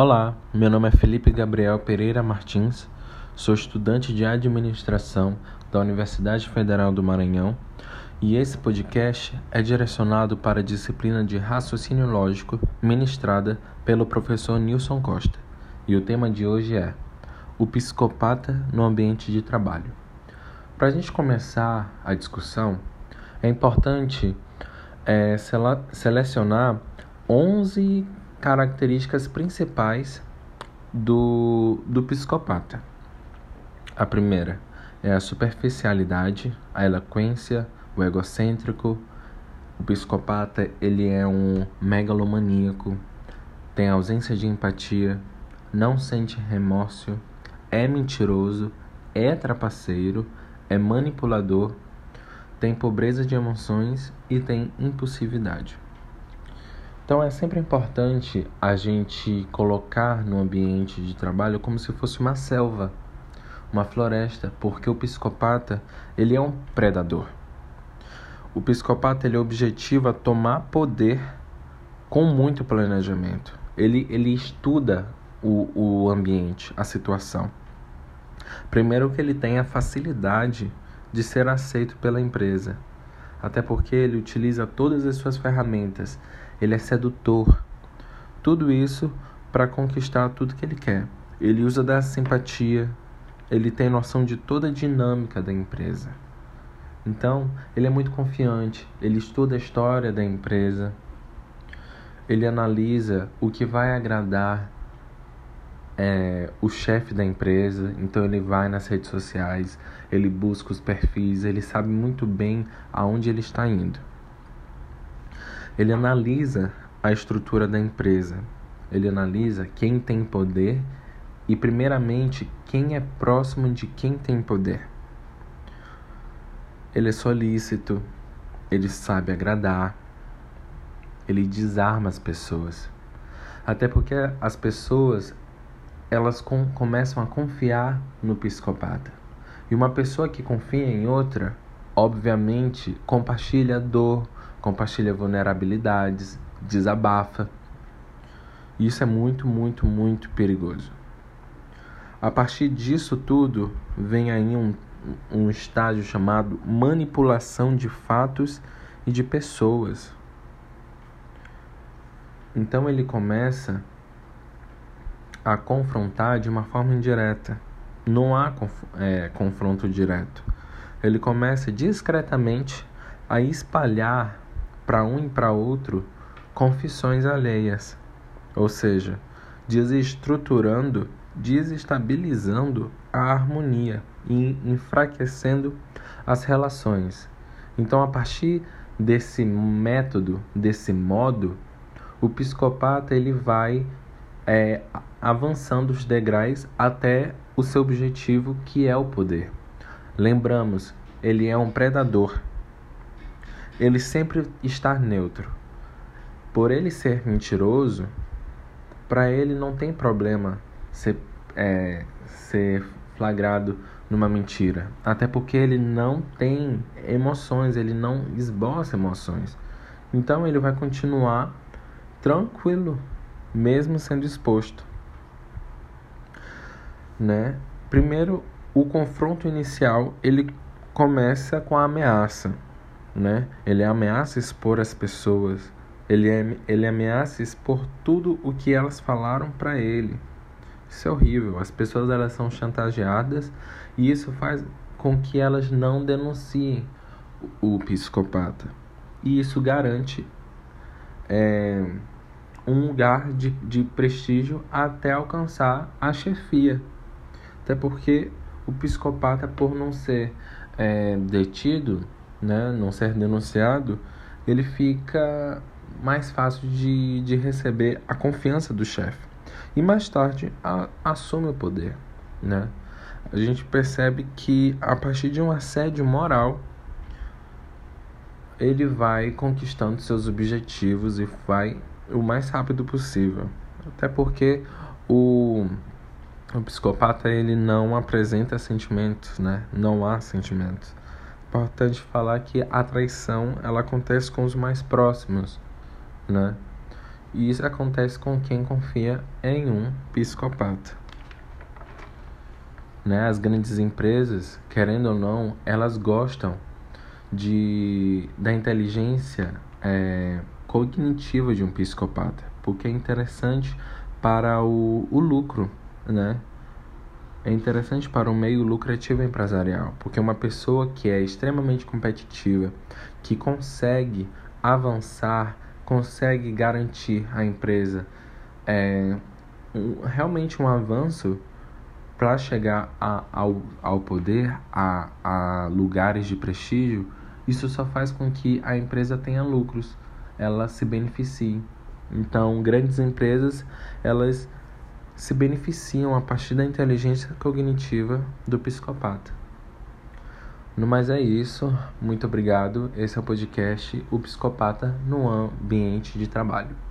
Olá, meu nome é Felipe Gabriel Pereira Martins, sou estudante de administração da Universidade Federal do Maranhão e esse podcast é direcionado para a disciplina de raciocínio lógico ministrada pelo professor Nilson Costa. E o tema de hoje é o psicopata no ambiente de trabalho. Para a gente começar a discussão, é importante é, selecionar 11 características principais do, do psicopata. A primeira é a superficialidade, a eloquência, o egocêntrico. O psicopata ele é um megalomaníaco, tem ausência de empatia, não sente remorso, é mentiroso, é trapaceiro, é manipulador, tem pobreza de emoções e tem impulsividade. Então é sempre importante a gente colocar no ambiente de trabalho como se fosse uma selva, uma floresta, porque o psicopata, ele é um predador. O psicopata ele objetiva tomar poder com muito planejamento. Ele, ele estuda o, o ambiente, a situação. Primeiro que ele tem a facilidade de ser aceito pela empresa, até porque ele utiliza todas as suas ferramentas ele é sedutor. Tudo isso para conquistar tudo que ele quer. Ele usa da simpatia, ele tem noção de toda a dinâmica da empresa. Então, ele é muito confiante, ele estuda a história da empresa, ele analisa o que vai agradar é, o chefe da empresa, então ele vai nas redes sociais, ele busca os perfis, ele sabe muito bem aonde ele está indo. Ele analisa a estrutura da empresa, ele analisa quem tem poder e, primeiramente, quem é próximo de quem tem poder. Ele é solícito, ele sabe agradar, ele desarma as pessoas. Até porque as pessoas elas com, começam a confiar no psicopata. E uma pessoa que confia em outra, obviamente, compartilha dor, compartilha vulnerabilidades, desabafa. Isso é muito, muito, muito perigoso. A partir disso tudo, vem aí um, um estágio chamado manipulação de fatos e de pessoas. Então ele começa a confrontar de uma forma indireta. Não há é, confronto direto. Ele começa discretamente a espalhar para um e para outro confissões alheias, ou seja, desestruturando, desestabilizando a harmonia e enfraquecendo as relações. Então, a partir desse método, desse modo, o psicopata ele vai é, avançando os degraus até o seu objetivo, que é o poder. Lembramos, ele é um predador ele sempre está neutro. Por ele ser mentiroso, para ele não tem problema ser, é, ser flagrado numa mentira. Até porque ele não tem emoções, ele não esboça emoções. Então ele vai continuar tranquilo, mesmo sendo exposto. Né? Primeiro, o confronto inicial ele começa com a ameaça né? Ele ameaça expor as pessoas. Ele, é, ele ameaça expor tudo o que elas falaram para ele. Isso é horrível. As pessoas elas são chantageadas e isso faz com que elas não denunciem o, psicopata. E isso garante é, um lugar de, de prestígio até alcançar a chefia. Até porque o psicopata, por não ser é, detido, né, não ser denunciado, ele fica mais fácil de, de receber a confiança do chefe. E mais tarde a, assume o poder. Né? A gente percebe que a partir de um assédio moral, ele vai conquistando seus objetivos e vai o mais rápido possível. Até porque o, o psicopata ele não apresenta sentimentos, né? Não há sentimentos importante falar que a traição ela acontece com os mais próximos, né? E isso acontece com quem confia em um psicopata. Né? As grandes empresas, querendo ou não, elas gostam de, da inteligência é, cognitiva de um psicopata, porque é interessante para o, o lucro, né? É interessante para o meio lucrativo empresarial, porque uma pessoa que é extremamente competitiva, que consegue avançar, consegue garantir à empresa é, um, realmente um avanço para chegar a, ao, ao poder, a, a lugares de prestígio, isso só faz com que a empresa tenha lucros, ela se beneficie. Então, grandes empresas, elas se beneficiam a partir da inteligência cognitiva do psicopata. No mais é isso. Muito obrigado. Esse é o podcast O Psicopata no Ambiente de Trabalho.